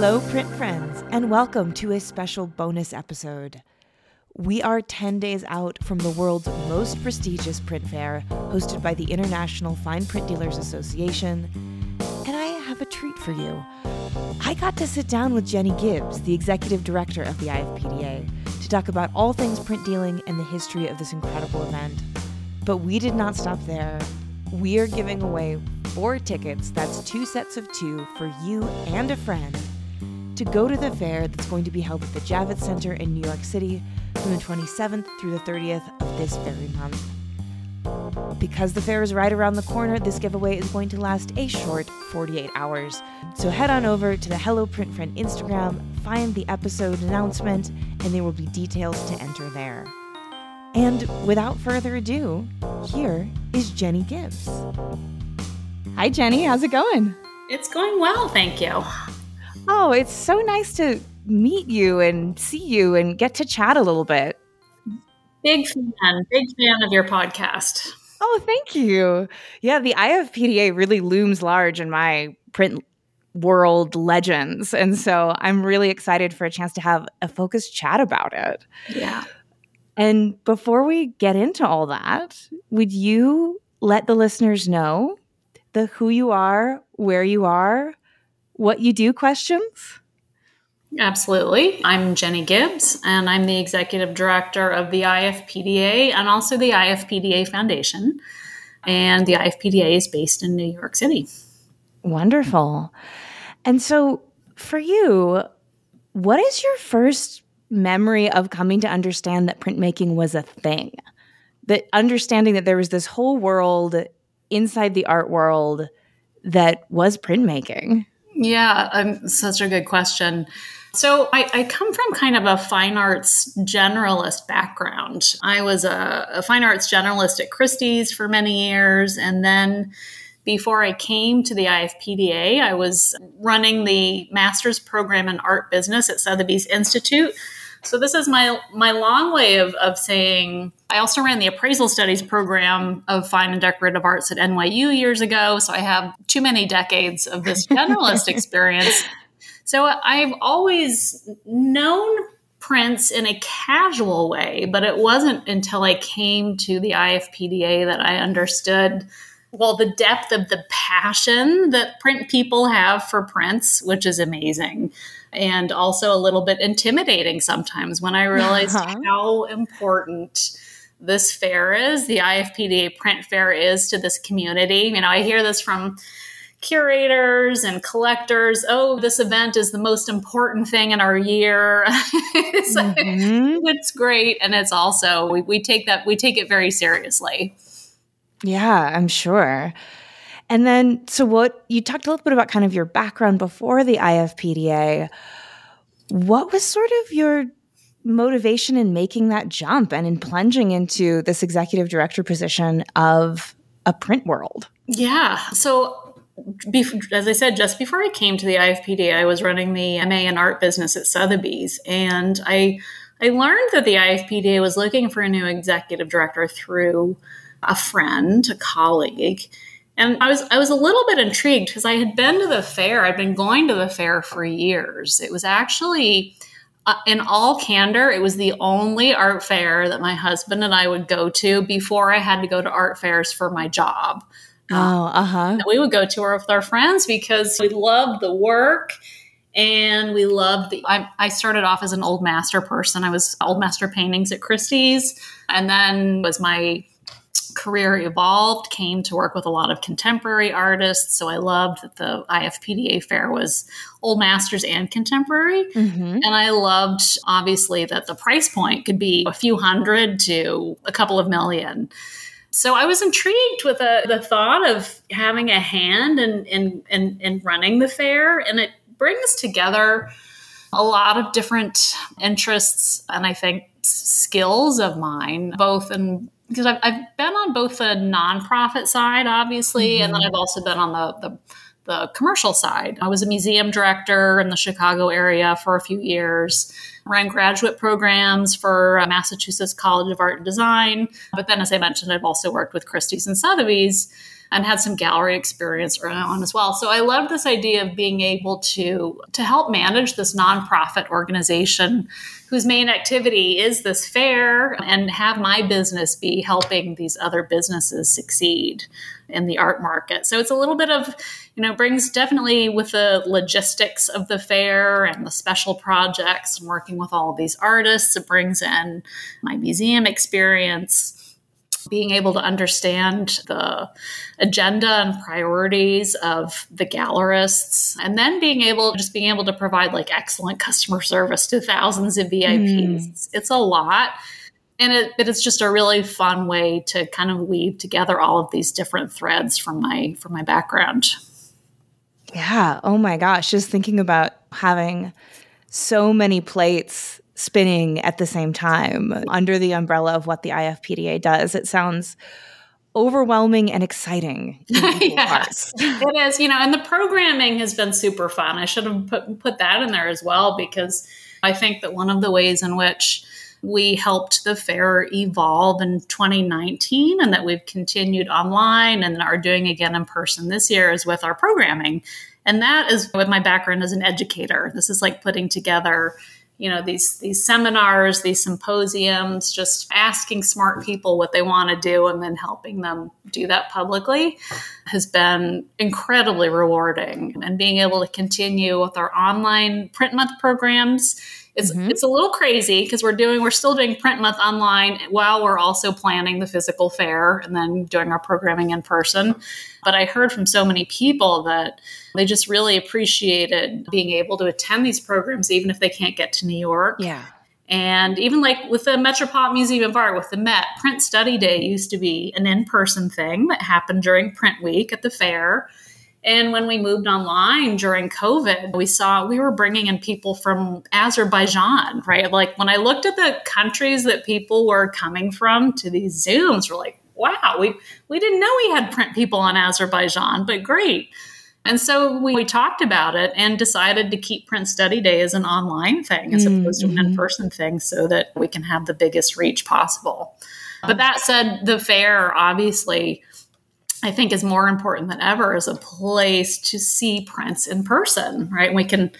Hello, print friends, and welcome to a special bonus episode. We are 10 days out from the world's most prestigious print fair, hosted by the International Fine Print Dealers Association. And I have a treat for you. I got to sit down with Jenny Gibbs, the executive director of the IFPDA, to talk about all things print dealing and the history of this incredible event. But we did not stop there. We are giving away four tickets, that's two sets of two, for you and a friend to go to the fair that's going to be held at the Javits Center in New York City from the 27th through the 30th of this very month. Because the fair is right around the corner, this giveaway is going to last a short 48 hours. So head on over to the Hello Print Friend Instagram, find the episode announcement, and there will be details to enter there. And without further ado, here is Jenny Gibbs. Hi, Jenny. How's it going? It's going well, thank you. Oh, it's so nice to meet you and see you and get to chat a little bit. Big fan, big fan of your podcast. Oh, thank you. Yeah, the IFPDA really looms large in my print world legends. And so I'm really excited for a chance to have a focused chat about it. Yeah. And before we get into all that, would you let the listeners know the who you are, where you are, what you do questions? Absolutely. I'm Jenny Gibbs, and I'm the executive director of the IFPDA and also the IFPDA Foundation. And the IFPDA is based in New York City. Wonderful. And so, for you, what is your first memory of coming to understand that printmaking was a thing? That understanding that there was this whole world inside the art world that was printmaking? Yeah, um, such a good question. So I, I, come from kind of a fine arts generalist background. I was a, a, fine arts generalist at Christie's for many years, and then before I came to the IFPDA, I was running the master's program in art business at Sotheby's Institute. So this is my my long way of, of saying I also ran the appraisal studies program of fine and decorative arts at NYU years ago. So I have too many decades of this generalist experience. So I've always known prints in a casual way, but it wasn't until I came to the IFPDA that I understood well the depth of the passion that print people have for prints, which is amazing. And also a little bit intimidating sometimes when I realized uh-huh. how important this fair is, the IFPDA print fair is to this community. You know, I hear this from curators and collectors oh this event is the most important thing in our year it's, mm-hmm. it's, great and it's also we, we take that we take it very seriously yeah i'm sure and then so what you talked a little bit about kind of your background before the ifpda what was sort of your motivation in making that jump and in plunging into this executive director position of a print world? Yeah. So as I said, just before I came to the IFPD, I was running the MA in art business at Sotheby's, and I I learned that the IFPDA was looking for a new executive director through a friend, a colleague. And I was I was a little bit intrigued because I had been to the fair. I'd been going to the fair for years. It was actually uh, in all candor, it was the only art fair that my husband and I would go to before I had to go to art fairs for my job. Oh, uh huh. We would go to her with our friends because we loved the work and we loved the. I, I, started off as an old master person. I was old master paintings at Christie's, and then was my career evolved, came to work with a lot of contemporary artists. So I loved that the IFPDA fair was old masters and contemporary, mm-hmm. and I loved obviously that the price point could be a few hundred to a couple of million. So I was intrigued with the, the thought of having a hand in, in, in, in running the fair. And it brings together a lot of different interests and I think skills of mine, both in because I've, I've been on both the nonprofit side, obviously, mm-hmm. and then mm-hmm. I've also been on the, the the commercial side. I was a museum director in the Chicago area for a few years, ran graduate programs for Massachusetts College of Art and Design. But then, as I mentioned, I've also worked with Christie's and Sotheby's. And had some gallery experience early on as well. So I love this idea of being able to to help manage this nonprofit organization whose main activity is this fair and have my business be helping these other businesses succeed in the art market. So it's a little bit of, you know, brings definitely with the logistics of the fair and the special projects and working with all of these artists. It brings in my museum experience being able to understand the agenda and priorities of the gallerists and then being able just being able to provide like excellent customer service to thousands of VIPs. Mm. It's a lot. And it, it's just a really fun way to kind of weave together all of these different threads from my from my background. Yeah. Oh my gosh. Just thinking about having so many plates spinning at the same time under the umbrella of what the IFPDA does. It sounds overwhelming and exciting. yes, it is. You know, and the programming has been super fun. I should have put put that in there as well because I think that one of the ways in which we helped the fair evolve in 2019 and that we've continued online and are doing again in person this year is with our programming. And that is with my background as an educator. This is like putting together you know these these seminars these symposiums just asking smart people what they want to do and then helping them do that publicly has been incredibly rewarding. And being able to continue with our online print month programs it's mm-hmm. it's a little crazy because we're doing we're still doing print month online while we're also planning the physical fair and then doing our programming in person. But I heard from so many people that they just really appreciated being able to attend these programs even if they can't get to New York. Yeah. And even like with the Metropolitan Museum of Art, with the Met, Print Study Day used to be an in person thing that happened during Print Week at the fair. And when we moved online during COVID, we saw we were bringing in people from Azerbaijan, right? Like when I looked at the countries that people were coming from to these Zooms, we're like, wow, we, we didn't know we had print people in Azerbaijan, but great. And so we, we talked about it and decided to keep Print Study Day as an online thing as mm-hmm. opposed to an mm-hmm. in person thing so that we can have the biggest reach possible. But that said, the fair obviously I think is more important than ever as a place to see prints in person, right? We can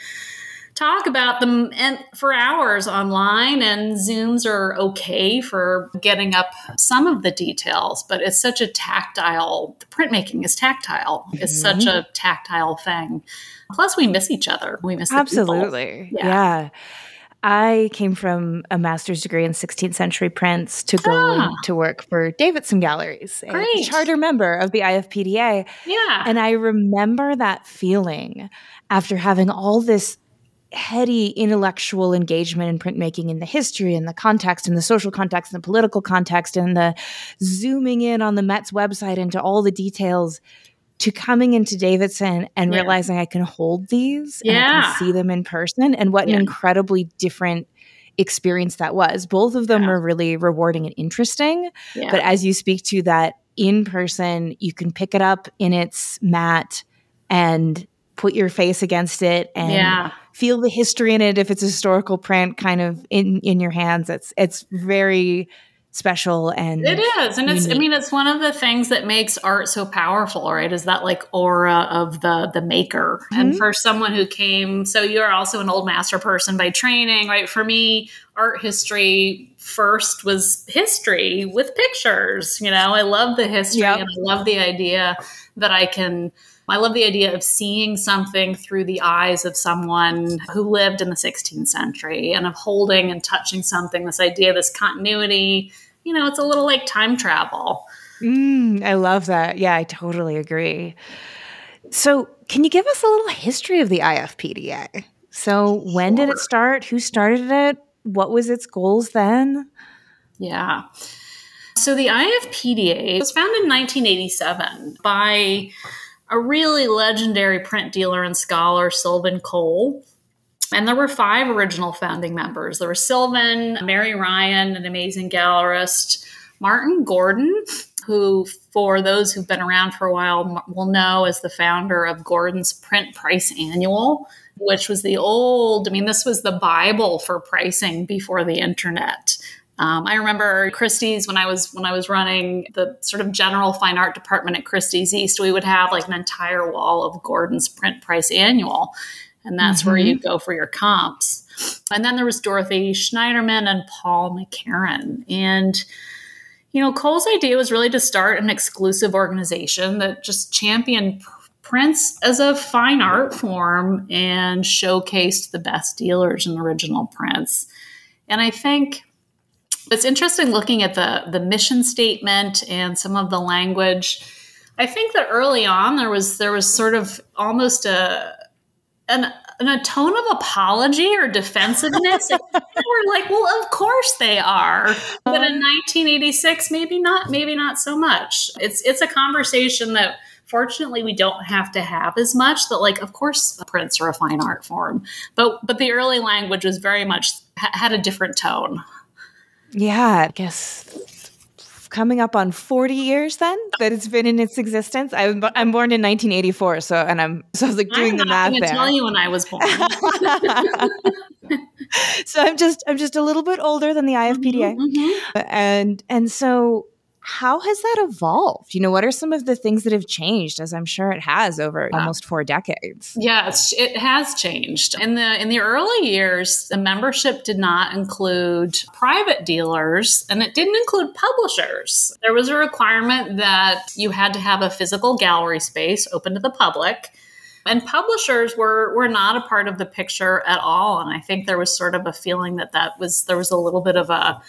talk about them and for hours online and zooms are okay for getting up some of the details but it's such a tactile the printmaking is tactile mm-hmm. it's such a tactile thing plus we miss each other we miss absolutely yeah. yeah. I came from a master's degree in 16th century prints to go ah. to work for Davidson Galleries, Great. a charter member of the IFPDA. Yeah. And I remember that feeling after having all this heady intellectual engagement in printmaking in the history and the context and the social context and the political context and the zooming in on the Met's website into all the details to coming into Davidson and yeah. realizing I can hold these yeah. and I can see them in person and what yeah. an incredibly different experience that was. Both of them were really rewarding and interesting. But as you speak to that in person, you can pick it up in its mat and put your face against it and feel the history in it if it's a historical print kind of in in your hands. It's it's very special and it is and unique. it's i mean it's one of the things that makes art so powerful right is that like aura of the the maker mm-hmm. and for someone who came so you're also an old master person by training right for me art history first was history with pictures you know i love the history yep. and i love the idea that i can I love the idea of seeing something through the eyes of someone who lived in the 16th century and of holding and touching something, this idea, this continuity. You know, it's a little like time travel. Mm, I love that. Yeah, I totally agree. So, can you give us a little history of the IFPDA? So, when did it start? Who started it? What was its goals then? Yeah. So, the IFPDA was founded in 1987 by a really legendary print dealer and scholar, Sylvan Cole. And there were five original founding members. There were Sylvan, Mary Ryan, an amazing gallerist, Martin Gordon, who, for those who've been around for a while, will know as the founder of Gordon's Print Price Annual, which was the old, I mean, this was the Bible for pricing before the internet. Um, I remember Christie's when I was when I was running the sort of general fine art department at Christie's East. We would have like an entire wall of Gordon's print price annual, and that's mm-hmm. where you go for your comps. And then there was Dorothy Schneiderman and Paul McCarron, and you know, Cole's idea was really to start an exclusive organization that just championed prints as a fine art form and showcased the best dealers in original prints. And I think it's interesting looking at the the mission statement and some of the language. I think that early on there was there was sort of almost a an, a tone of apology or defensiveness. we're like, well, of course they are, but in 1986, uh-huh. maybe not. Maybe not so much. It's it's a conversation that fortunately we don't have to have as much that like of course prints are a fine art form but but the early language was very much had a different tone yeah i guess coming up on 40 years then that it's been in its existence. I'm, I'm born in 1984 so and i'm so i was like doing the math there. tell you when i was born. So i'm just i'm just a little bit older than the ifpda mm-hmm, mm-hmm. and and so how has that evolved? You know, what are some of the things that have changed, as I'm sure it has over almost four decades? Yes, it has changed. In the in the early years, the membership did not include private dealers, and it didn't include publishers. There was a requirement that you had to have a physical gallery space open to the public. And publishers were were not a part of the picture at all. And I think there was sort of a feeling that that was there was a little bit of a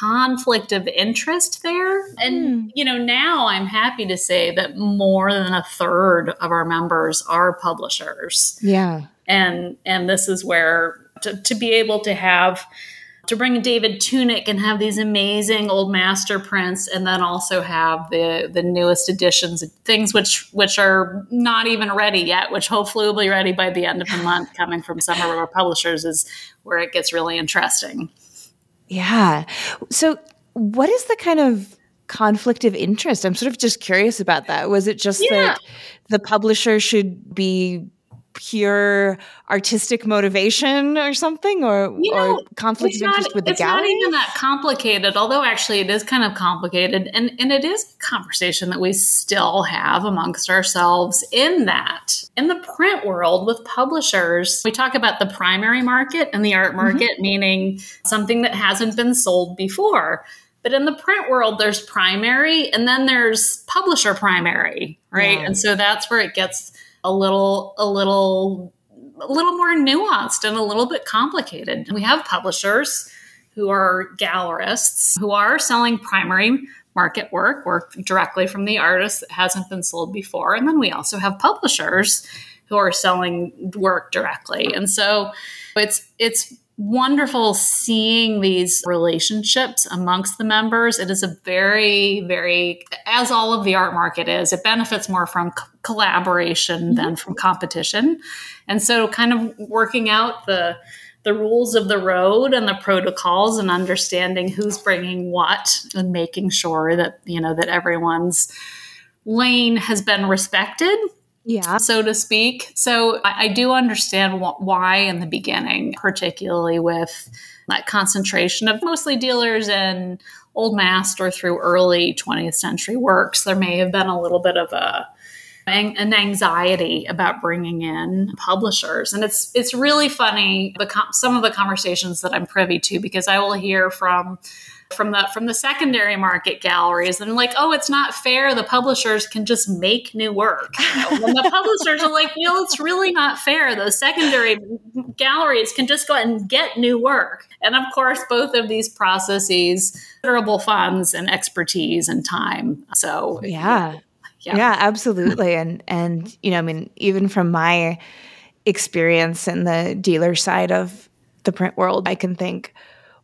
conflict of interest there. And, mm. you know, now I'm happy to say that more than a third of our members are publishers. Yeah. And and this is where to, to be able to have to bring David Tunick and have these amazing old master prints and then also have the the newest editions things which which are not even ready yet which hopefully will be ready by the end of the month coming from some of our publishers is where it gets really interesting yeah. So, what is the kind of conflict of interest? I'm sort of just curious about that. Was it just yeah. that the publisher should be pure artistic motivation or something or, you know, or conflict of interest with the it's gallery? It's not even that complicated, although actually it is kind of complicated. And, and it is a conversation that we still have amongst ourselves in that. In the print world with publishers, we talk about the primary market and the art mm-hmm. market, mm-hmm. meaning something that hasn't been sold before. But in the print world, there's primary and then there's publisher primary, right? Yeah. And so that's where it gets a little a little a little more nuanced and a little bit complicated. We have publishers who are gallerists who are selling primary market work, work directly from the artist that hasn't been sold before. And then we also have publishers who are selling work directly. And so it's it's wonderful seeing these relationships amongst the members. It is a very, very, as all of the art market is, it benefits more from co- collaboration mm-hmm. than from competition. And so, kind of working out the the rules of the road and the protocols and understanding who's bringing what and making sure that you know that everyone's lane has been respected yeah, so to speak. So I, I do understand wh- why in the beginning, particularly with that concentration of mostly dealers and old master through early 20th century works, there may have been a little bit of a an anxiety about bringing in publishers and it's it's really funny the some of the conversations that I'm privy to because I will hear from from the from the secondary market galleries. And like oh it's not fair. The publishers can just make new work. You know, when the publishers are like know it's really not fair. Those secondary galleries can just go and get new work. And of course both of these processes considerable funds and expertise and time. So yeah. yeah, yeah absolutely. And and you know i mean even from my experience in the dealer side of the print world i can think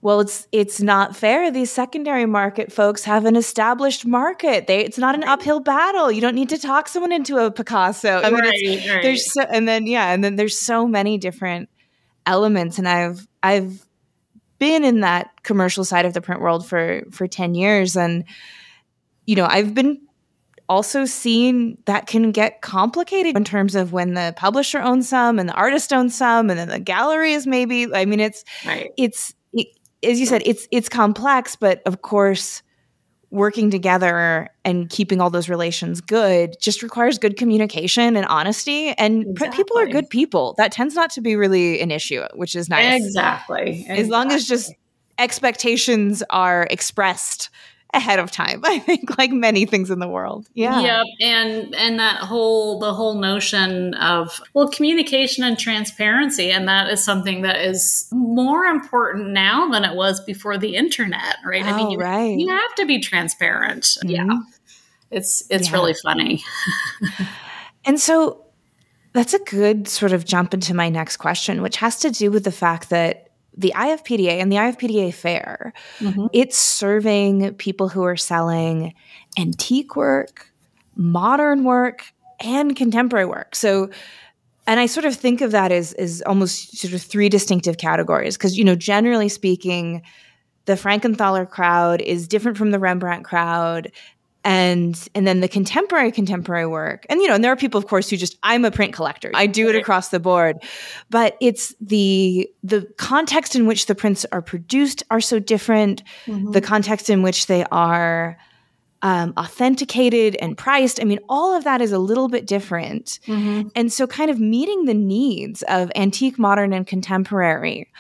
well it's it's not fair. These secondary market folks have an established market. They it's not an uphill battle. You don't need to talk someone into a picasso. I mean right, right. there's so, and then yeah and then there's so many different elements. And i've i've been in that commercial side of the print world for for 10 years. And you know i've been also seen that can get complicated in terms of when the publisher owns some and the artist owns some and then the gallery is maybe. I mean it's right. it's as you said, it's it's complex, but of course, working together and keeping all those relations good just requires good communication and honesty. And exactly. people are good people. That tends not to be really an issue, which is nice. Exactly. exactly. As long as just expectations are expressed ahead of time i think like many things in the world yeah yep and and that whole the whole notion of well communication and transparency and that is something that is more important now than it was before the internet right oh, i mean you, right. you have to be transparent mm-hmm. yeah it's it's yeah. really funny and so that's a good sort of jump into my next question which has to do with the fact that the IFPDA and the IFPDA Fair, mm-hmm. it's serving people who are selling antique work, modern work, and contemporary work. So, and I sort of think of that as, as almost sort of three distinctive categories because, you know, generally speaking, the Frankenthaler crowd is different from the Rembrandt crowd and and then the contemporary contemporary work and you know and there are people of course who just i'm a print collector. I do it across the board. But it's the the context in which the prints are produced are so different. Mm-hmm. the context in which they are um, authenticated and priced i mean all of that is a little bit different. Mm-hmm. and so kind of meeting the needs of antique modern and contemporary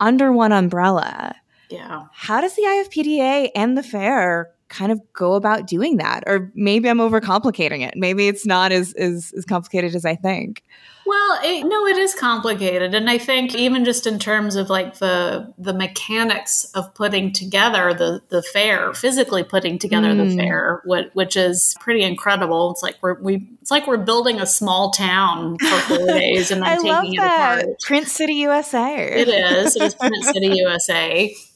under one umbrella yeah. how does the ifpda and the fair kind of go about doing that or maybe i'm overcomplicating it. Maybe it's not as as, as complicated as i think. Well it, no it is complicated. And i think even just in terms of like the the mechanics of putting together the the fair physically putting together mm. the fair what, which is pretty incredible. It's like we're we it's like we're building a small town for four days and then taking it apart. Print city usa it is. It is print city usa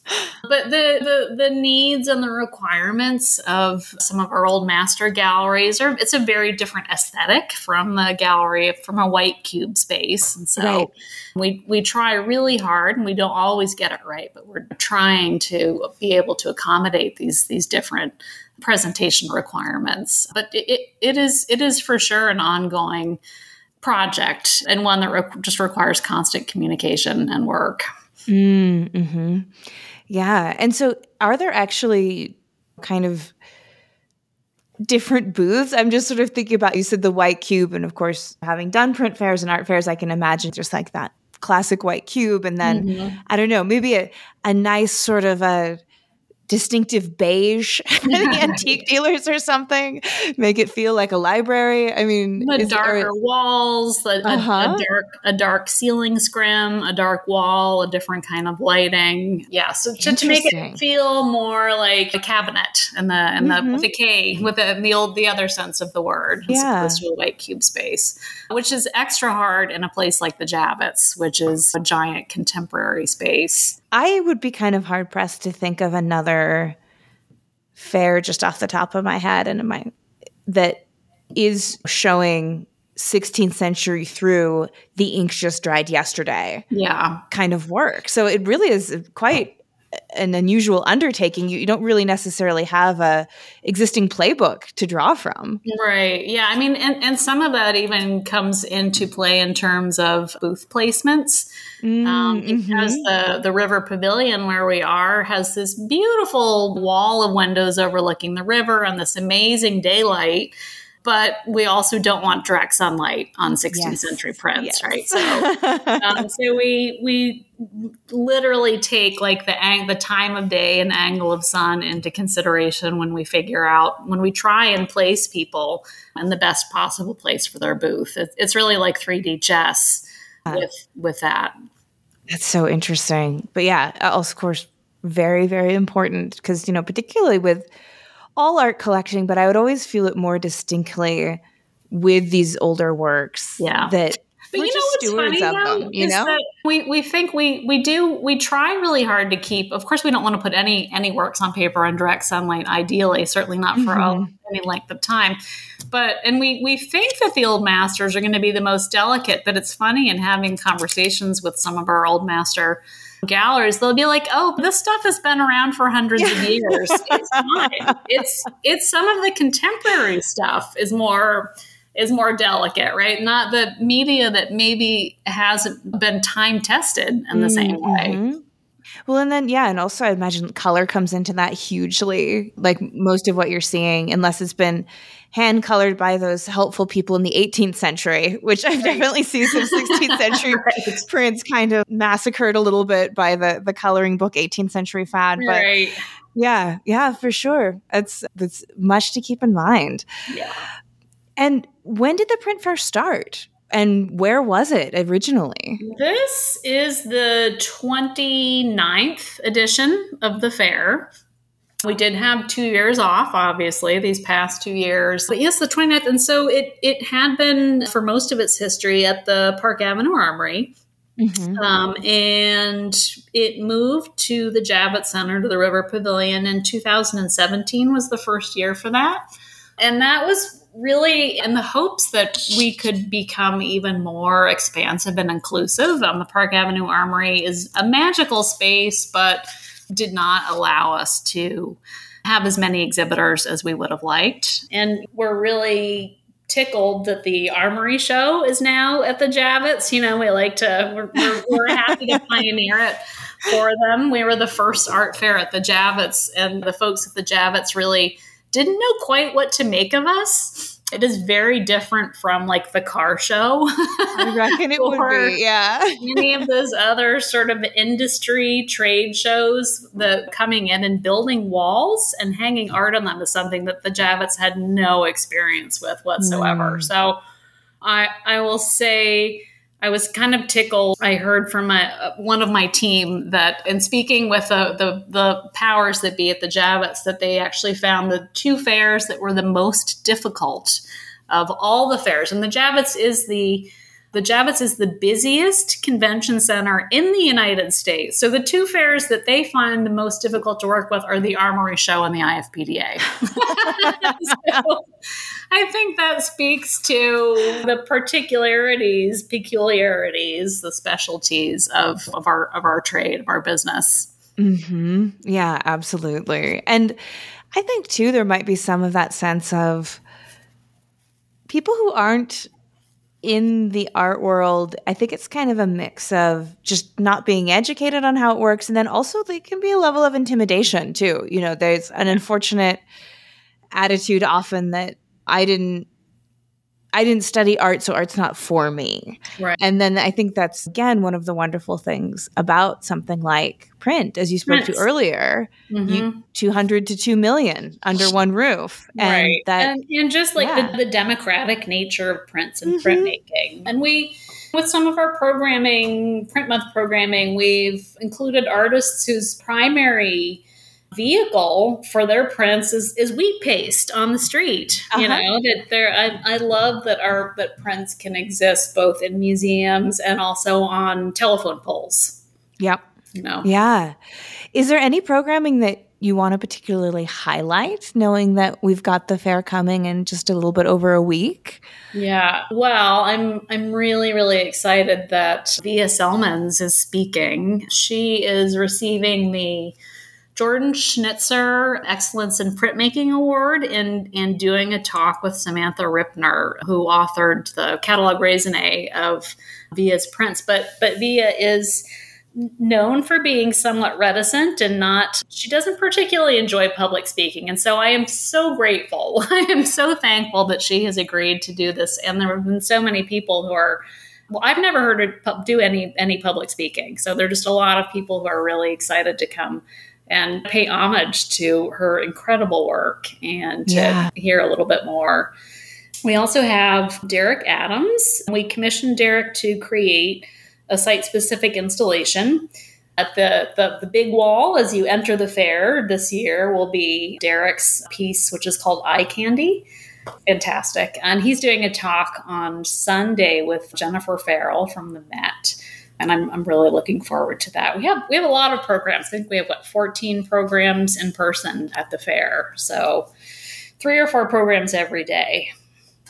but the, the the needs and the requirements of some of our old master galleries are it's a very different aesthetic from the gallery from a white cube space and so right. we we try really hard and we don't always get it right but we're trying to be able to accommodate these these different presentation requirements but it, it is it is for sure an ongoing project and one that re- just requires constant communication and work mm-hmm. Yeah. And so are there actually kind of different booths? I'm just sort of thinking about you said the white cube and of course having done print fairs and art fairs I can imagine just like that classic white cube and then mm-hmm. I don't know, maybe a a nice sort of a distinctive beige for the antique dealers or something make it feel like a library i mean the darker there, walls a, uh-huh. a, a, uh-huh. dark a dark ceiling scrim a dark wall a different kind of lighting yeah so to, to make it feel more like a cabinet and the and mm-hmm. the with the k with the, the old the other sense of the word yeah. as opposed to a white cube space which is extra hard in a place like the javits which is a giant contemporary space I would be kind of hard pressed to think of another fair just off the top of my head and my that is showing 16th century through the ink just dried yesterday yeah. kind of work. So it really is quite an unusual undertaking you, you don't really necessarily have a existing playbook to draw from. Right. Yeah i mean and, and some of that even comes into play in terms of booth placements. Mm, um, because mm-hmm. the the river pavilion where we are has this beautiful wall of windows overlooking the river and this amazing daylight but we also don't want direct sunlight on 16th yes. century prints, yes. right? So, um, so we we literally take like the ang- the time of day and angle of sun into consideration when we figure out when we try and place people in the best possible place for their booth. It, it's really like 3D chess with with that. That's so interesting, but yeah, also of course, very very important because you know particularly with all art collecting, but I would always feel it more distinctly with these older works. Yeah. That but you know what's funny though, them, you know? we we think we we do we try really hard to keep. Of course, we don't want to put any any works on paper in direct sunlight. Ideally, certainly not for mm-hmm. any length of time. But and we we think that the old masters are going to be the most delicate. But it's funny in having conversations with some of our old master galleries, they'll be like, "Oh, this stuff has been around for hundreds of years. it's not. It's it's some of the contemporary stuff is more." is more delicate, right? Not the media that maybe hasn't been time tested in the mm-hmm. same way. Well, and then, yeah, and also I imagine color comes into that hugely. Like most of what you're seeing, unless it's been hand colored by those helpful people in the 18th century, which I've right. definitely seen some 16th century right. prints kind of massacred a little bit by the, the coloring book 18th century fad. But right. yeah, yeah, for sure. It's, it's much to keep in mind. Yeah. And when did the print first start? And where was it originally? This is the 29th edition of the fair. We did have two years off, obviously, these past two years. But yes, the 29th. And so it, it had been for most of its history at the Park Avenue Armory. Mm-hmm. Um, and it moved to the Javits Center to the River Pavilion in 2017 was the first year for that. And that was really in the hopes that we could become even more expansive and inclusive. Um, the Park Avenue Armory is a magical space, but did not allow us to have as many exhibitors as we would have liked. And we're really tickled that the armory show is now at the Javits. You know, we like to, we're, we're, we're happy to pioneer it for them. We were the first art fair at the Javits, and the folks at the Javits really didn't know quite what to make of us. It is very different from like the car show. I reckon it would be, yeah. any of those other sort of industry trade shows, the coming in and building walls and hanging art on them is something that the Javits had no experience with whatsoever. Mm. So I I will say I was kind of tickled. I heard from my, uh, one of my team that, in speaking with the, the, the powers that be at the Javits, that they actually found the two fairs that were the most difficult of all the fairs. And the Javits is the the Javits is the busiest convention center in the United States. So the two fairs that they find the most difficult to work with are the Armory Show and the IFPDA. so I think that speaks to the particularities, peculiarities, the specialties of, of our of our trade, of our business. Mm-hmm. Yeah, absolutely. And I think too there might be some of that sense of people who aren't in the art world, I think it's kind of a mix of just not being educated on how it works. And then also, there can be a level of intimidation too. You know, there's an unfortunate attitude often that I didn't I didn't study art, so art's not for me. Right. And then I think that's again one of the wonderful things about something like print, as you spoke to earlier. Mm-hmm. You, 200 to 2 million under one roof. And right. That, and, and just like yeah. the, the, democratic nature of prints and mm-hmm. printmaking. And we, with some of our programming, print month programming, we've included artists whose primary vehicle for their prints is, is wheat paste on the street. Uh-huh. You know that there. I, I love that our that prints can exist both in museums and also on telephone poles. Yep. You know. Yeah. Is there any programming that you want to particularly highlight, knowing that we've got the fair coming in just a little bit over a week? Yeah. Well, I'm I'm really really excited that Vija Celmins is speaking. She is receiving the Jordan Schnitzer Excellence in Printmaking Award and, and doing a talk with Samantha Rippner, who authored the catalog raisonné of Vija's prints. But but Vija is known for being somewhat reticent and not she doesn't particularly enjoy public speaking. And so i am so grateful. I am so thankful that she has agreed to do this. And there have been so many people who are well i've never heard her do any any public speaking. So there are just a lot of people who are really excited to come and pay homage to her incredible work and to yeah. hear a little bit more. We also have Derek Adams. We commissioned Derek to create a site specific installation. At the, the, the big wall as you enter the fair this year will be Derek's piece, which is called Eye Candy. Fantastic. And he's doing a talk on Sunday with Jennifer Farrell from the Met and I'm, I'm really looking forward to that. We have we have a lot of programs. I think we have what 14 programs in person at the fair, so three or four programs every day.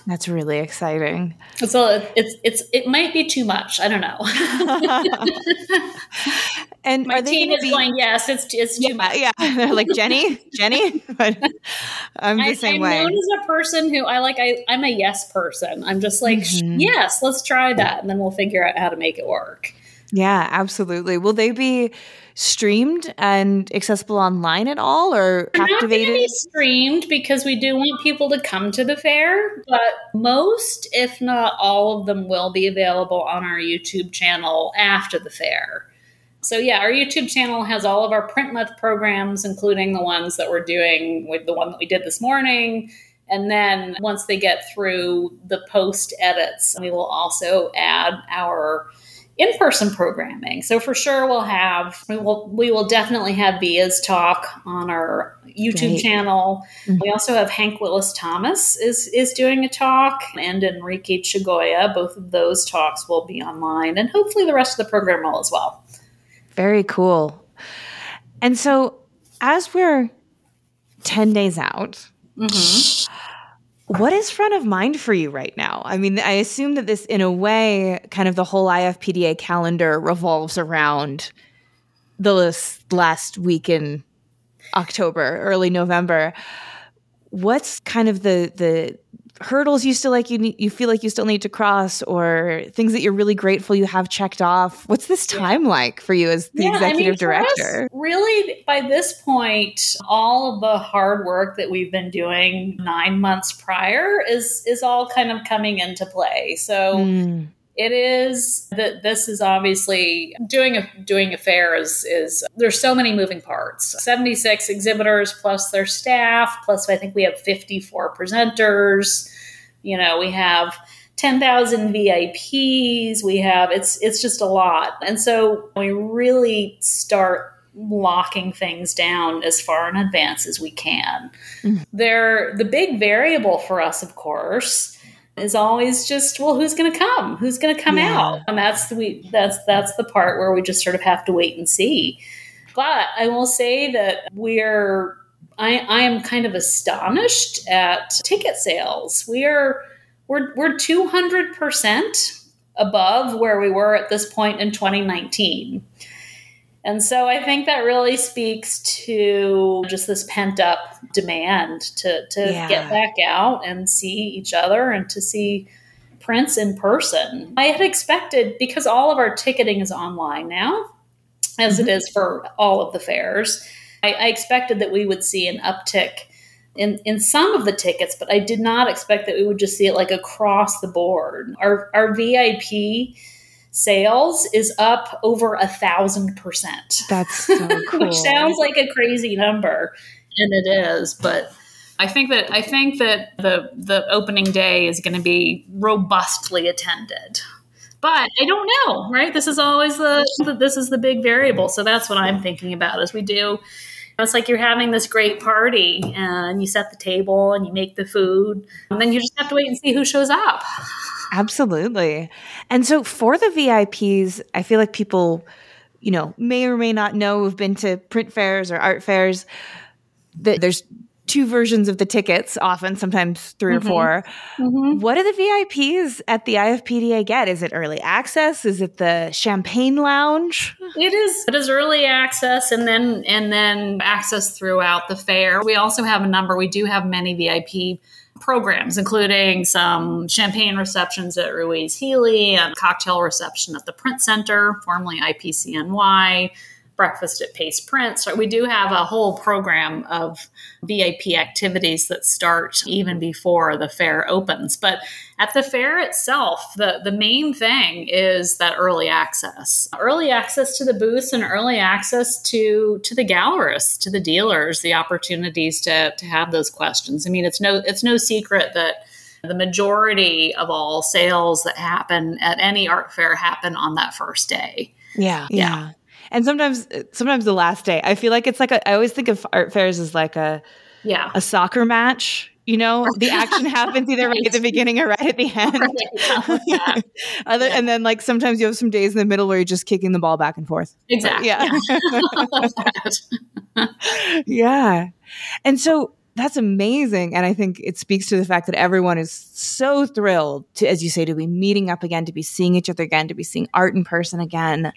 That's really exciting. So it's it's it might be too much. I don't know. and my team is be... going, yes, it's it's too yeah, much. Yeah, they're like Jenny, Jenny. I'm the I, same I'm way. I'm known as a person who I like. I I'm a yes person. I'm just like, mm-hmm. yes, let's try that, and then we'll figure out how to make it work. Yeah, absolutely. Will they be streamed and accessible online at all or They're activated? Be streamed because we do want people to come to the fair, but most, if not all of them, will be available on our YouTube channel after the fair. So yeah, our YouTube channel has all of our print month programs, including the ones that we're doing with the one that we did this morning. And then once they get through the post edits, we will also add our in-person programming. So for sure we'll have we will we will definitely have Vija's talk on our YouTube Great. channel. Mm-hmm. We also have Hank Willis Thomas is is doing a talk and Enrique Chagoya. Both of those talks will be online and hopefully the rest of the program will as well. Very cool. And so as we're 10 days out, mm-hmm what is front of mind for you right now? I mean, I assume that this, in a way, kind of the whole IFPDA calendar revolves around the last week in October, early November. What's kind of the the hurdles you still like you need, you feel like you still need to cross or things that you're really grateful you have checked off. What's this time yeah. like for you as the yeah, executive I mean, director us, really by this point all of the hard work that we've been doing 9 months prior is is all kind of coming into play. So mm it is that this is obviously doing a doing a fair is is there's so many moving parts 76 exhibitors plus their staff plus i think we have 54 presenters you know we have 10,000 VIPs we have it's it's just a lot and so we really start locking things down as far in advance as we can. Mm-hmm. There the big variable for us of course is always just well who's going to come? Who's going to come yeah. out? And that's the we that's that's the part where we just sort of have to wait and see. But i will say that we're i i am kind of astonished at ticket sales. We are we're we're 200% above where we were at this point in 2019 and so I think that really speaks to just this pent up demand to, to yeah. get back out and see each other and to see prints in person. I had expected, because all of our ticketing is online now, as mm-hmm. it is for all of the fairs, I, I expected that we would see an uptick in, in some of the tickets, but I did not expect that we would just see it like across the board. Our, our VIP sales is up over a thousand percent. That's so cool. Which sounds like a crazy number, and it is, but I think that I think that the the opening day is going to be robustly attended. But I don't know, right? This is always the this is the big variable. So that's what I'm thinking about as we do it's like you're having this great party and you set the table and you make the food, and then you just have to wait and see who shows up. Absolutely. And so for the VIPs, I feel like people, you know, may or may not know who've been to print fairs or art fairs that there's two versions of the tickets, often, sometimes 3 mm-hmm. or 4 mm-hmm. What do the VIPs at the IFPDA get? Is it early access? Is it the champagne lounge? It is. It is early access, and then and then access throughout the fair. We also have a number. We do have many VIP programs, including some champagne receptions at Ruiz Healy and cocktail reception at the Print Center, formerly IPCNY breakfast at Pace Prints. We do have a whole program of VIP activities that start even before the fair opens. But at the fair itself, the, the main thing is that early access. Early access to the booths and early access to to the gallerists, to the dealers, the opportunities to, to have those questions. I mean, it's no it's no secret that the majority of all sales that happen at any art fair happen on that first day. Yeah. Yeah. yeah. And sometimes, sometimes the last day, I feel like it's like a, I always think of art fairs as like a, yeah, a soccer match. You know, the action happens either right at the beginning or right at the end. Other, yeah. And then, like, sometimes you have some days in the middle where you're just kicking the ball back and forth. Exactly. yeah. Yeah. yeah. And so that's amazing. And I think it speaks to the fact that everyone is so thrilled to, as you say, to be meeting up again, to be seeing each other again, to be seeing art in person again.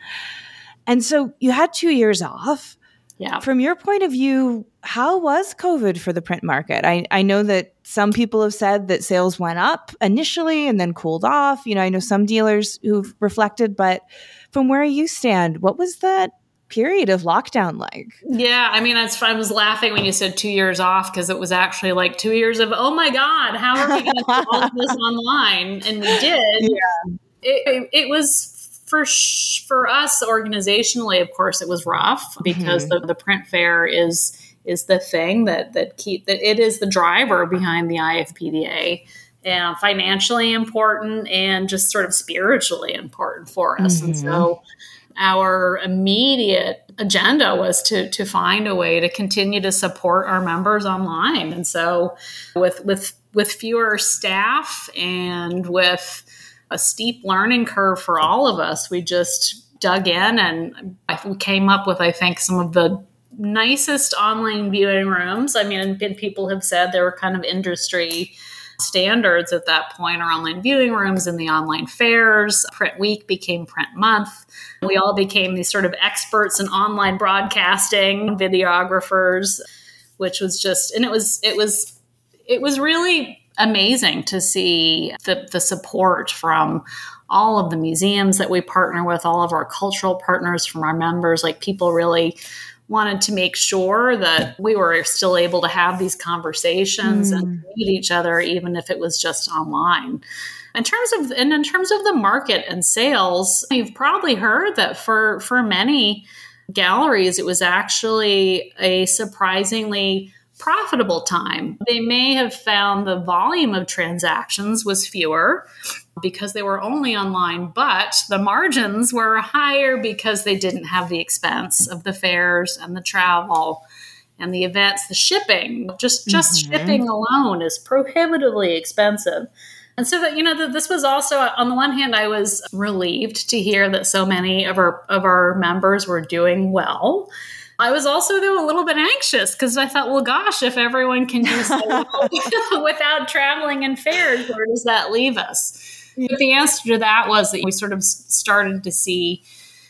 And so you had two years off. Yeah. From your point of view, how was COVID for the print market? I, I know that some people have said that sales went up initially and then cooled off. You know, I know some dealers who've reflected, but from where you stand, what was that period of lockdown like? Yeah, I mean, I was laughing when you said two years off because it was actually like two years of, oh my God, how are we going to do all this online? And we did. Yeah. It, it, it was for sh- for us organizationally, of course, it was rough because mm-hmm. the, the print fair is is the thing that that keep that it is the driver behind the IFPDA and financially important and just sort of spiritually important for us. Mm-hmm. And so our immediate agenda was to to find a way to continue to support our members online. And so with with with fewer staff and with a steep learning curve for all of us, we just dug in and we came up with I think some of the nicest online viewing rooms. I mean, people have said there were kind of industry standards at that point are online viewing rooms and the online fairs. Print Week became Print Month. We all became these sort of experts in online broadcasting, videographers, which was just and it was it was it was really amazing to see the, the support from all of the museums that we partner with, all of our cultural partners, from our members. Like people really wanted to make sure that we were still able to have these conversations mm. and meet each other, even if it was just online. In terms of and in terms of the market and sales, you've probably heard that for for many galleries, it was actually a surprisingly profitable time. They may have found the volume of transactions was fewer because they were only online, but the margins were higher because they didn't have the expense of the fairs and the travel and the events, the shipping. Just just mm-hmm. shipping alone is prohibitively expensive. And so that you know that this was also on the one hand I was relieved to hear that so many of our of our members were doing well I was also though a little bit anxious because I thought, well, gosh, if everyone can do so well without traveling and fairs, where does that leave us? But the answer to that was that we sort of started to see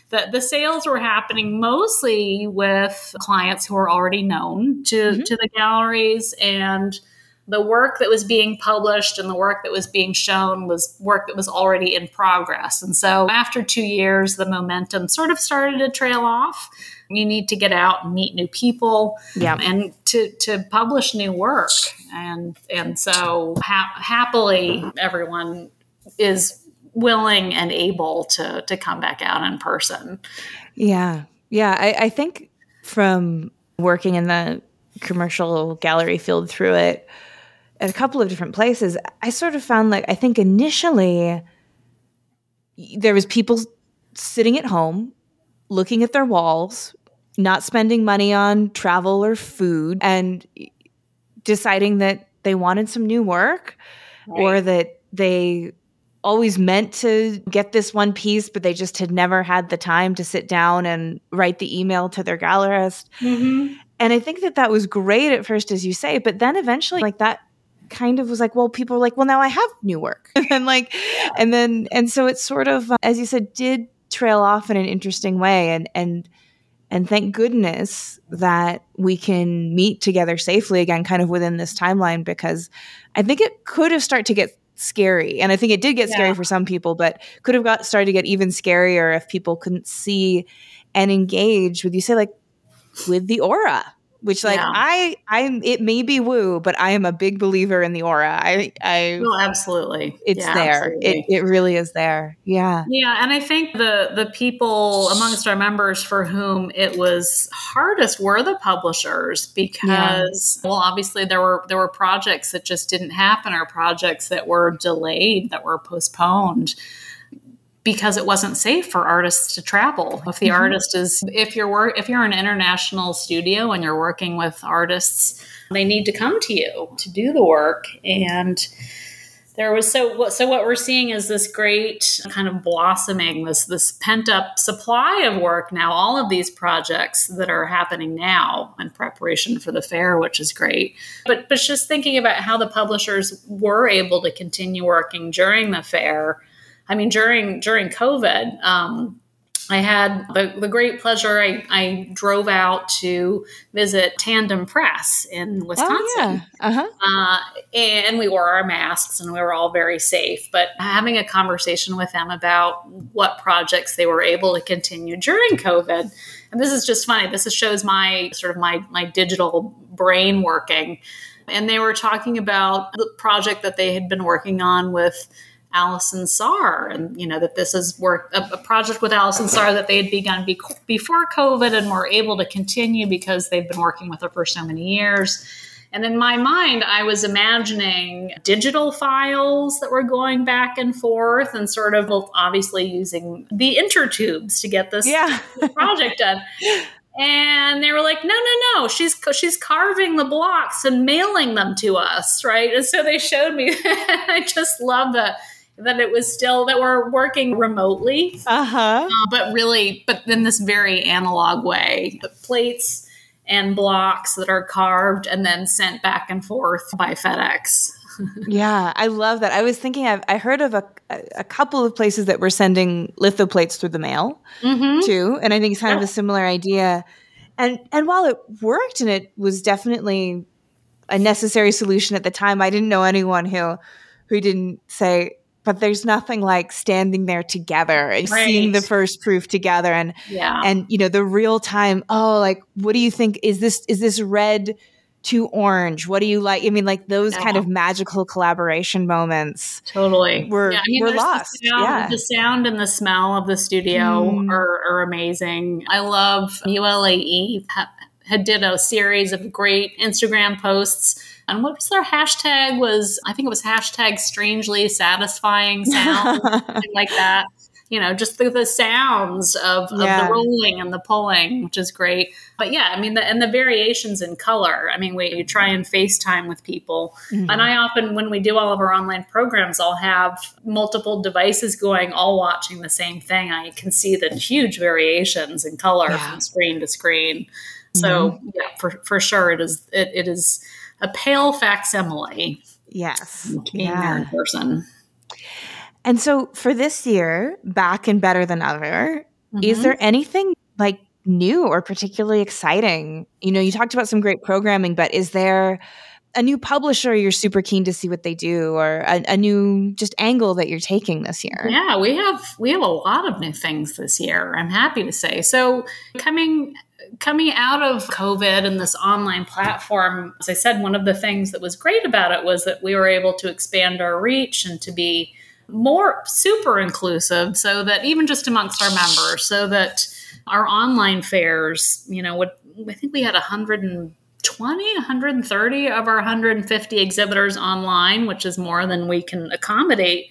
that the sales were happening mostly with clients who are already known to, mm-hmm. to the galleries and the work that was being published and the work that was being shown was work that was already in progress. And so after two years, the momentum sort of started to trail off. You need to get out and meet new people yeah. and to, to publish new work. And, and so ha- happily, everyone is willing and able to, to come back out in person. Yeah. Yeah. I, I think from working in the commercial gallery field through it, at a couple of different places, I sort of found like I think initially there was people sitting at home looking at their walls, not spending money on travel or food and deciding that they wanted some new work right. or that they always meant to get this one piece but they just had never had the time to sit down and write the email to their gallerist. Mm-hmm. And I think that that was great at first as you say, but then eventually like that kind of was like, well, people were like, well, now I have new work. and like, and then, and so it sort of, uh, as you said, did trail off in an interesting way. And, and, and thank goodness that we can meet together safely again, kind of within this timeline, because I think it could have started to get scary. And I think it did get yeah. scary for some people, but could have got started to get even scarier if people couldn't see and engage with you say like with the aura which like yeah. I I'm it may be woo, but I am a big believer in the aura. I I oh, absolutely. It's yeah, there. Absolutely. It it really is there. Yeah. Yeah, and I think the the people amongst our members for whom it was hardest were the publishers because yeah. well obviously there were there were projects that just didn't happen or projects that were delayed that were postponed because it wasn't safe for artists to travel. If the mm-hmm. artist is if you're work if you're an international studio and you're working with artists, they need to come to you to do the work and there was so so what we're seeing is this great kind of blossoming this this pent up supply of work now all of these projects that are happening now in preparation for the fair which is great but but just thinking about how the publishers were able to continue working during the fair I mean, during during COVID, um, I had the, the great pleasure. I, I drove out to visit Tandem Press in Wisconsin. Oh, yeah. uh-huh. uh, and we wore our masks and we were all very safe. But having a conversation with them about what projects they were able to continue during COVID. And this is just funny. This shows my sort of my, my digital brain working. And they were talking about the project that they had been working on with Alison Saar, and you know that this is work a, a project with Alison Saar that they had begun be, before COVID and were able to continue because they've been working with her for so many years. And in my mind, I was imagining digital files that were going back and forth and sort of obviously using the intertubes to get this yeah. project done. And they were like, no, no, no, she's she's carving the blocks and mailing them to us, right? And so they showed me. I just love that that it was still that we're working remotely, uh-huh. Uh, but really, but in this very analog way. The plates and blocks that are carved and then sent back and forth by FedEx. yeah, I love that. I was thinking, I've, I heard of a, a couple of places that were sending lithoplates through the mail mm-hmm. too, and I think it's kind yeah. of a similar idea. And and while it worked and it was definitely a necessary solution at the time, I didn't know anyone who who didn't say, but there's nothing like standing there together and right. seeing the first proof together and yeah. and you know the real time oh like what do you think is this is this red to orange what do you like i mean like those yeah. kind of magical collaboration moments totally were, yeah, I mean, were lost the sound, yeah. the sound and the smell of the studio mm. are, are amazing i love ulae had did a series of great instagram posts and what was their hashtag? Was I think it was hashtag strangely satisfying sound, something like that. You know, just the, the sounds of, of yeah. the rolling and the pulling, which is great. But yeah, I mean, the, and the variations in color. I mean, we you try and FaceTime with people, mm-hmm. and I often, when we do all of our online programs, I'll have multiple devices going, all watching the same thing. I can see the huge variations in color yeah. from screen to screen. So mm-hmm. yeah, for, for sure, it is it, it is a pale facsimile. Yes. Being yeah. there in person. And so for this year, back and better than ever, mm-hmm. is there anything like new or particularly exciting? You know, you talked about some great programming, but is there a new publisher you're super keen to see what they do or a, a, new just angle that you're taking this year yeah we have we have a lot of new things this year i'm happy to say so coming coming out of COVID and this online platform, as I said, one of the things that was great about it was that we were able to expand our reach and to be more super inclusive so that even just amongst our members, so that our online fairs, you know, would I think we had 120, 130 of our 150 exhibitors online, which is more than we can accommodate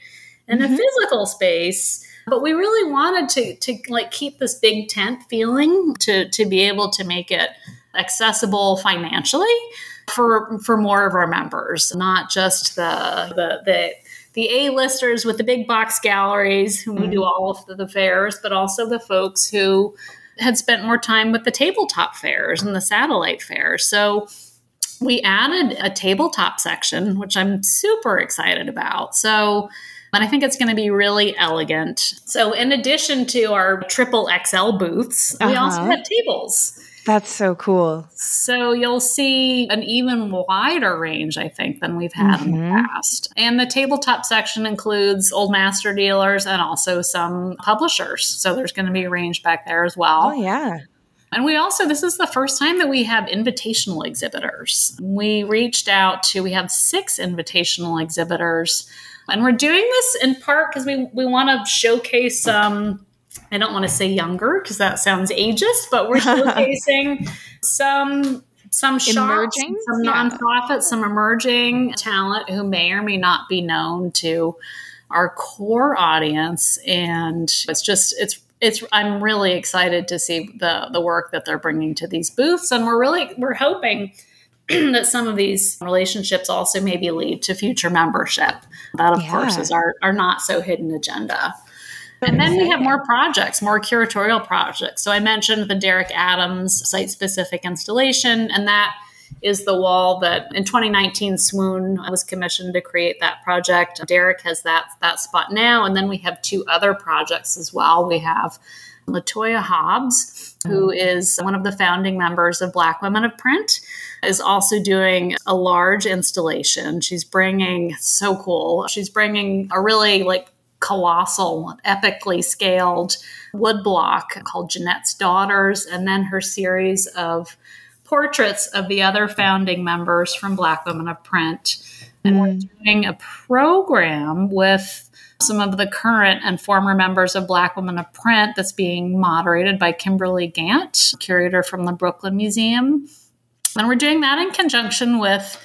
in mm-hmm. a physical space but we really wanted to to like keep this big tent feeling to to be able to make it accessible financially for for more of our members, not just the the the the A-listers with the big box galleries who mm-hmm. do all of the, the fairs, but also the folks who had spent more time with the tabletop fairs and the satellite fairs. So we added a tabletop section, which I'm super excited about. So and I think it's going to be really elegant. So, in addition to our triple XL booths, uh-huh. we also have tables. That's so cool. So you'll see an even wider range, I think, than we've had mm-hmm. in the mm-hmm. past. And the tabletop section includes old master dealers and also some publishers. So there's going to be a range back there as well. Oh, yeah. And we also, this is the first time that we have invitational exhibitors. We reached out to, we have six invitational exhibitors and we're doing this in part because we, we want to showcase um, I don't want to say younger because that sounds ageist, but we're showcasing some some shops, emerging, some yeah. nonprofits, some emerging talent who may or may not be known to our core audience, and it's just it's it's I'm really excited to see the the work that they're bringing to these booths, and we're really we're hoping that some of these relationships also maybe lead to future membership. That, of yeah. course, is our, our not so hidden agenda. And then we have more projects, more curatorial projects. So I mentioned the Derrick Adams site specific installation, and that is the wall that in 2019 Swoon was commissioned to create that project. Derek has that that spot now, and then we have two other projects as well. We have Latoya Hobbs, who mm-hmm. is one of the founding members of Black Women of Print, is also doing a large installation. She's bringing, so cool, she's bringing a really like colossal, epically scaled woodblock called Jeanette's Daughters, and then her series of portraits of the other founding members from Black Women of Print. And mm. we're doing a program with some of the current and former members of Black Women of Print that's being moderated by Kimberli Gant, curator from the Brooklyn Museum. And we're doing that in conjunction with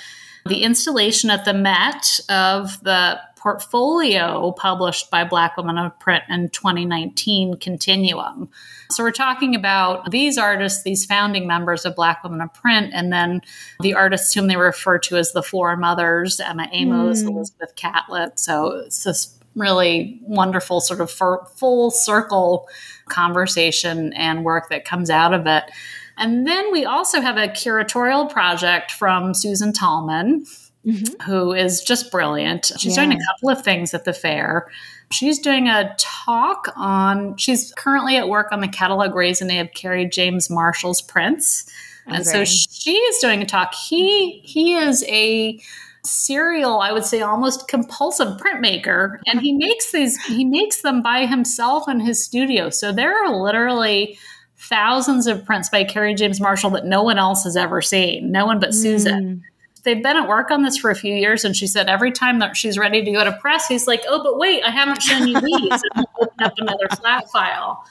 the installation at the Met of the portfolio published by Black Women of Print in 2019 Continuum. So we're talking about these artists, these founding members of Black Women of Print, and then the artists whom they refer to as the Four Mothers Emma Amos, mm. Elizabeth Catlett. So it's this really wonderful sort of full circle conversation and work that comes out of it. And then we also have a curatorial project from Susan Tallman, mm-hmm. who is just brilliant. She's yeah. doing a couple of things at the fair. She's doing a talk on, she's currently at work on the catalog raisonné of Kerry James Marshall's prints. Okay. And so she is doing a talk. He he is a serial, I would say almost compulsive printmaker. And he makes these, he makes them by himself in his studio. So there are literally thousands of prints by Kerry James Marshall that no one else has ever seen, no one but Susan. Mm. They've been at work on this for a few years, and she said every time that she's ready to go to press, he's like, "Oh, but wait, I haven't shown you these." open up another flat file.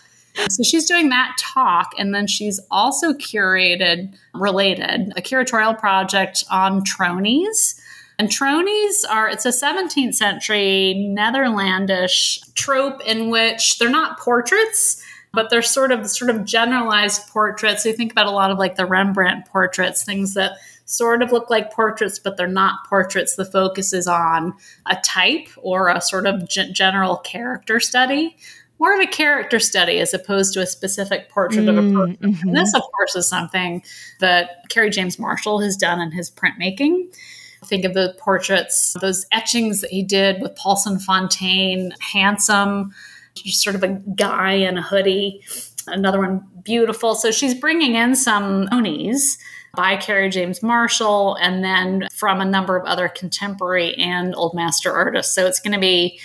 So she's doing that talk, and then she's also curated, related, a curatorial project on tronies. And tronies are, it's a 17th century Netherlandish trope in which they're not portraits, but they're sort of sort of generalized portraits. So you think about a lot of like the Rembrandt portraits, things that sort of look like portraits, but they're not portraits. The focus is on a type or a sort of g- general character study. More of a character study as opposed to a specific portrait mm, of a mm, person. Mm-hmm. And this, of course, is something that Kerry James Marshall has done in his printmaking. Think of the portraits, those etchings that he did with Paulson Fontaine, handsome, just sort of a guy in a hoodie. Another one, beautiful. So she's bringing in some tronies by Kerry James Marshall and then from a number of other contemporary and old master artists. So it's going to be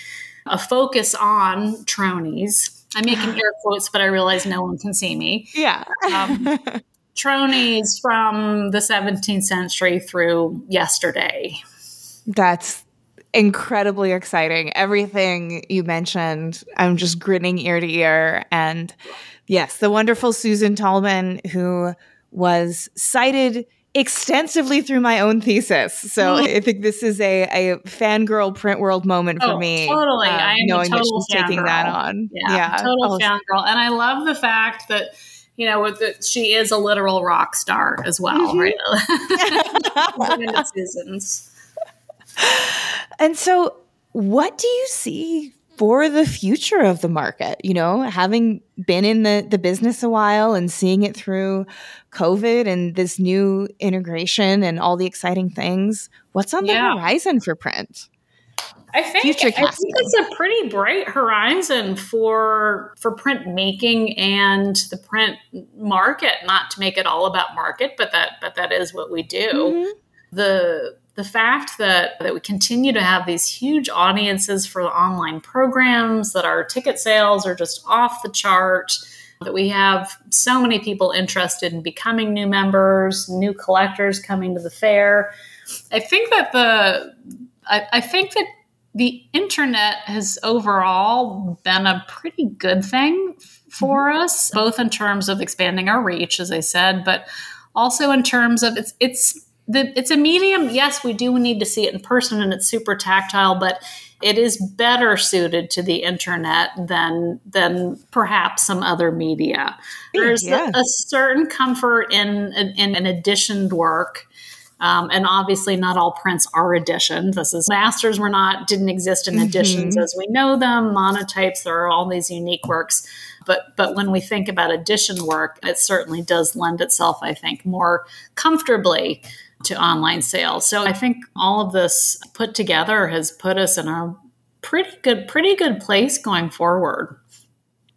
a focus on tronies. I'm making air quotes, but I realize no one can see me. Yeah. um, tronies from the 17th century through yesterday. That's incredibly exciting. Everything you mentioned, I'm just grinning ear to ear. And yes, the wonderful Susan Tallman, who was cited extensively through my own thesis. So I think this is a, a fangirl print world moment for oh, me. Totally. Um, I am knowing that she's taking girl. that on. Yeah. yeah. Total oh. fangirl. And I love the fact that you know, with she is a literal rock star as well, mm-hmm. right? Seasons. And so, what do you see for the future of the market? You know, having been in the the business a while and seeing it through COVID and this new integration and all the exciting things, what's on yeah. the horizon for print? I think, I think it's a pretty bright horizon for for print making and the print market. Not to make it all about market, but that but that is what we do. Mm-hmm. The the fact that that we continue to have these huge audiences for the online programs, that our ticket sales are just off the chart, that we have so many people interested in becoming new members, new collectors coming to the fair. I think that the I, I think that the internet has overall been a pretty good thing for mm-hmm. us, both in terms of expanding our reach, as I said, but also in terms of it's it's the, it's a medium. Yes, we do need to see it in person, and it's super tactile, but it is better suited to the internet than than perhaps some other media. There's a, a, certain comfort in in an editioned work um, and obviously, not all prints are editioned. This is masters were not didn't exist in editions mm-hmm. as we know them. Monotypes, there are all these unique works. But but when we think about edition work, it certainly does lend itself, I think, more comfortably to online sales. So I think all of this put together has put us in a pretty good pretty good place going forward.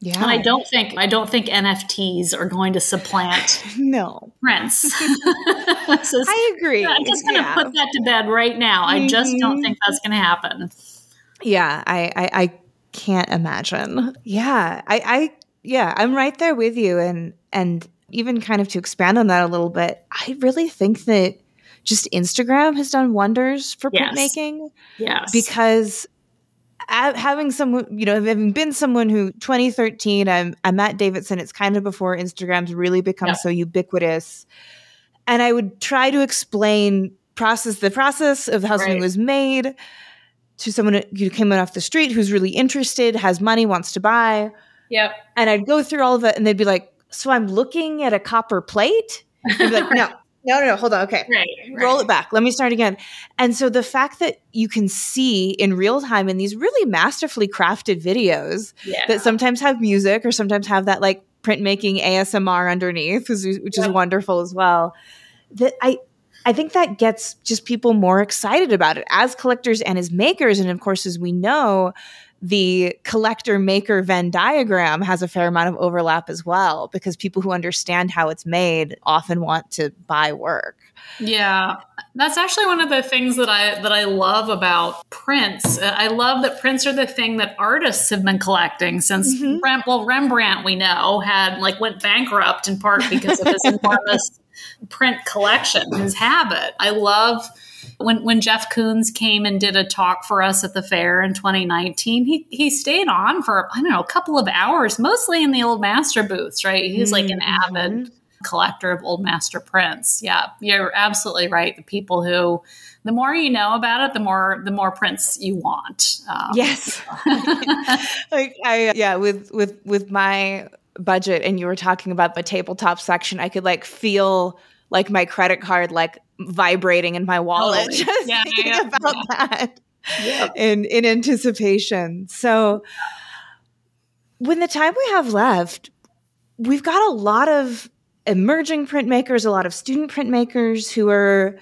Yeah. And I don't think I don't think NFTs are going to supplant no prints. so I agree. I'm just going to yeah. put that to bed right now. Mm-hmm. I just don't mm-hmm. think that's going to happen. Yeah, I, I, I can't imagine. Yeah, I, I yeah, I'm right there with you, and and even kind of to expand on that a little bit, I really think that just Instagram has done wonders for yes. printmaking. Yes, because having someone, you know, having been someone who 2013, I'm, I'm Matt Davidson. It's kind of before Instagram's really become so ubiquitous. And I would try to explain process the process of how right. something was made to someone who came out off the street who's really interested, has money, wants to buy. Yep. And I'd go through all of it and they'd be like, So I'm looking at a copper plate? I'd be like, No, no, no, no, hold on. Okay. Right, right. Roll it back. Let me start again. And so the fact that you can see in real time in these really masterfully crafted videos yeah. that sometimes have music or sometimes have that like printmaking ASMR underneath, which, is wonderful as well. That I I think that gets just people more excited about it as collectors and as makers. And of course, as we know, the collector maker Venn diagram has a fair amount of overlap as well because people who understand how it's made often want to buy work. Yeah. That's actually one of the things that I that I love about prints. I love that prints are the thing that artists have been collecting since mm-hmm. Rem- well Rembrandt we know had like went bankrupt in part because of his enormous print collection, his habit. I love when when Jeff Koons came and did a talk for us at the fair in 2019. He he stayed on for I don't know a couple of hours, mostly in the old master booths. Right, he's like an mm-hmm. avid collector of old master prints. Yeah, you're absolutely right. The people who the more you know about it, the more the more prints you want. Um, yes, like I yeah with with with my budget and you were talking about the tabletop section, I could like feel like my credit card like vibrating in my wallet totally. just yeah, thinking yeah, about yeah. that yep. in in anticipation. So when the time we have left, we've got a lot of emerging printmakers, a lot of student printmakers who are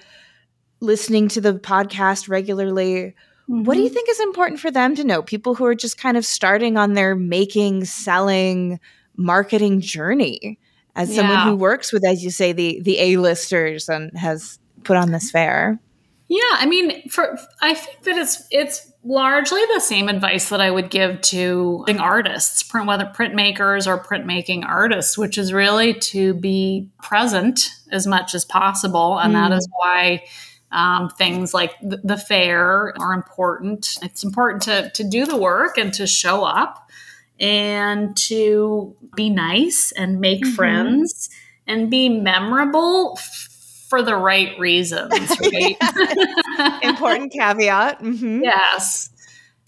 listening to the podcast regularly. Mm-hmm. What do you mm-hmm. think is important for them to know? People who are just kind of starting on their making, selling, marketing journey as someone who works with, as you say, the the A-listers and has put on this fair. Yeah, I mean, for I think that it's it's largely the same advice that I would give to artists, print whether printmakers or printmaking artists, which is really to be present as much as possible, and mm. that is why um, things like the, the fair are important. It's important to to do the work and to show up and to be nice and make mm-hmm. friends and be memorable for the right reasons, right? Important caveat. Mm-hmm. Yes.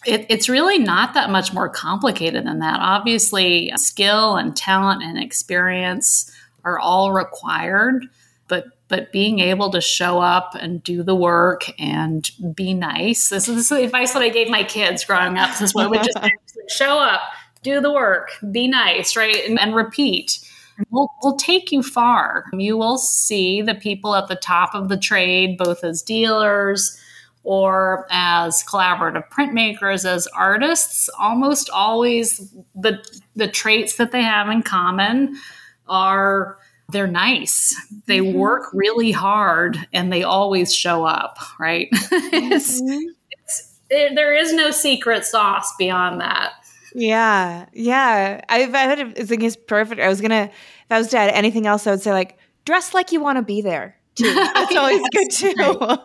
It, it's really not that much more complicated than that. Obviously, skill and talent and experience are all required, but but being able to show up and do the work and be nice. This, this is the advice that I gave my kids growing up. This is what we just show up, do the work, be nice, right? And, and repeat. Will will take you far. You will see the people at the top of the trade, both as dealers or as collaborative printmakers, as artists. Almost always, the the traits that they have in common are they're nice. They mm-hmm. work really hard, and they always show up. Right? Mm-hmm. it's, it's, it, there is no secret sauce beyond that. Yeah, yeah. I've had a thing perfect. I was gonna if I was to add anything else, I would say like dress like you want to be there too. That's always good too.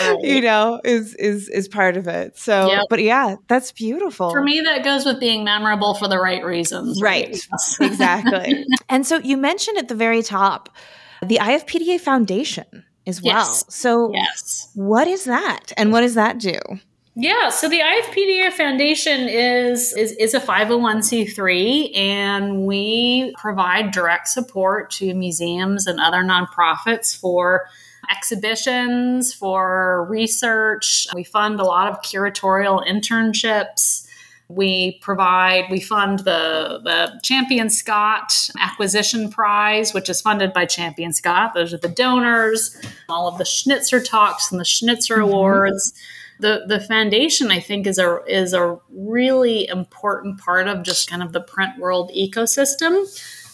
Right. you know, is is is part of it. So, yep. but yeah, that's beautiful. For me, that goes with being memorable for the right reasons. Right. right. exactly. and so you mentioned at the very top the IFPDA Foundation as well. Yes. So, yes. what is that, and what does that do? Yeah, so the IFPDA Foundation is, is is a 501c3 and we provide direct support to museums and other nonprofits for exhibitions, for research. We fund a lot of curatorial internships. We provide, we fund the, the Champion Scott Acquisition Prize, which is funded by Champion Scott. Those are the donors, all of the Schnitzer Talks and the Schnitzer mm-hmm. The the foundation I think is a is a really important part of just kind of the print world ecosystem.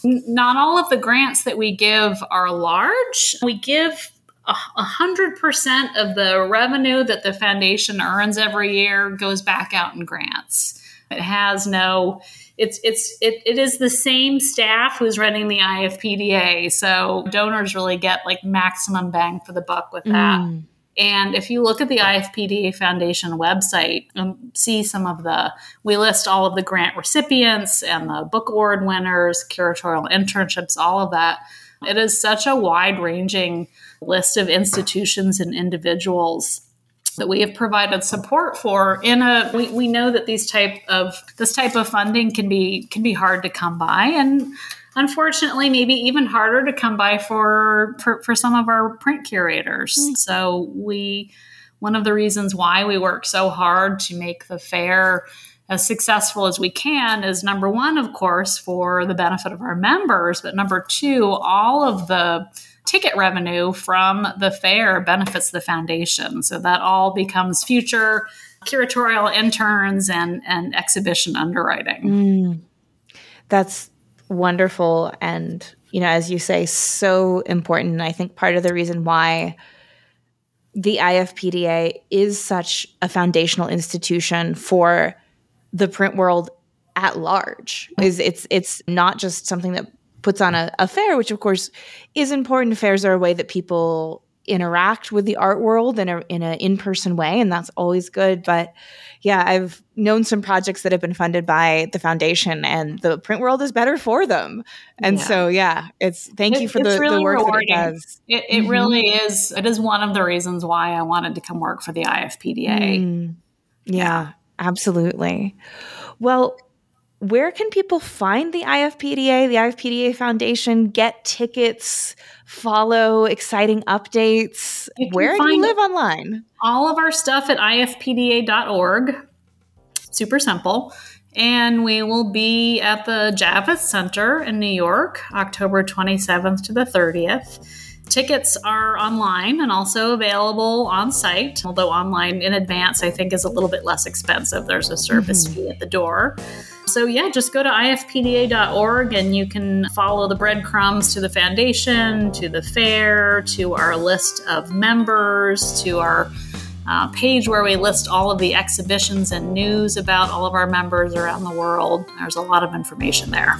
Not all of the grants that we give are large. We give a hundred percent of the revenue that the foundation earns every year goes back out in grants. It has no it's it's it, it is the same staff who's running the IFPDA. So donors really get like maximum bang for the buck with that. Mm. And if you look at the IFPDA Foundation website and see some of the, we list all of the grant recipients and the book award winners, curatorial internships, all of that. It is such a wide ranging list of institutions and individuals that we have provided support for in a we, we know that these type of this type of funding can be can be hard to come by and unfortunately maybe even harder to come by for for, for some of our print curators mm-hmm. so we one of the reasons why we work so hard to make the fair as successful as we can is number one of course for the benefit of our members but number two all of the ticket revenue from the fair benefits the foundation. So that all becomes future curatorial interns and and exhibition underwriting. Mm. that's wonderful. And you know as you say so important. And i think part of the reason why the ifpda is such a foundational institution for the print world at large is it's it's not just something that puts on a, a fair which of course is important fairs are a way that people interact with the art world in a in an in-person way and that's always good but yeah i've known some projects that have been funded by the foundation and the print world is better for them and yeah. so yeah it's thank it, you for the, really the, work rewarding. that it does it, it mm-hmm. really is it is one of the reasons why i wanted to come work for the ifpda mm. yeah, yeah absolutely well where can people find the IFPDA, the IFPDA Foundation, get tickets, follow exciting updates? Where do you live online? All of our stuff at ifpda.org. Super simple. And we will be at the Javits Center in New York, October 27th to the 30th. Tickets are online and also available on site, although online in advance I think is a little bit less expensive. There's a service mm-hmm. fee at the door. So, yeah, just go to ifpda.org and you can follow the breadcrumbs to the foundation, to the fair, to our list of members, to our uh, page where we list all of the exhibitions and news about all of our members around the world. There's a lot of information there.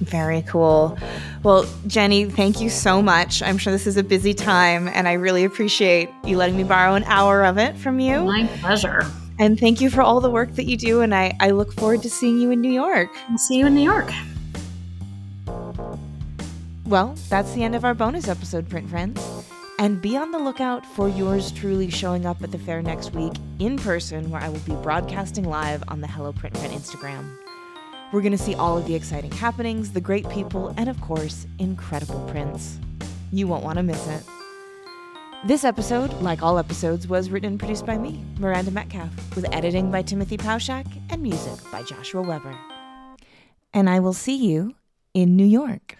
Very cool. Well, Jenny, thank you so much. I'm sure this is a busy time, and I really appreciate you letting me borrow an hour of it from you. My pleasure. And thank you for all the work that you do. And I, I look forward to seeing you in New York. I'll see you in New York. Well, that's the end of our bonus episode, Print Friends. And be on the lookout for yours truly showing up at the fair next week in person, where I will be broadcasting live on the Hello Print Friend Instagram. We're going to see all of the exciting happenings, the great people, and of course, incredible prints. You won't want to miss it. This episode, like all episodes, was written and produced by me, Miranda Metcalf, with editing by Timothy Pauschak and music by Joshua Weber. And I will see you in New York.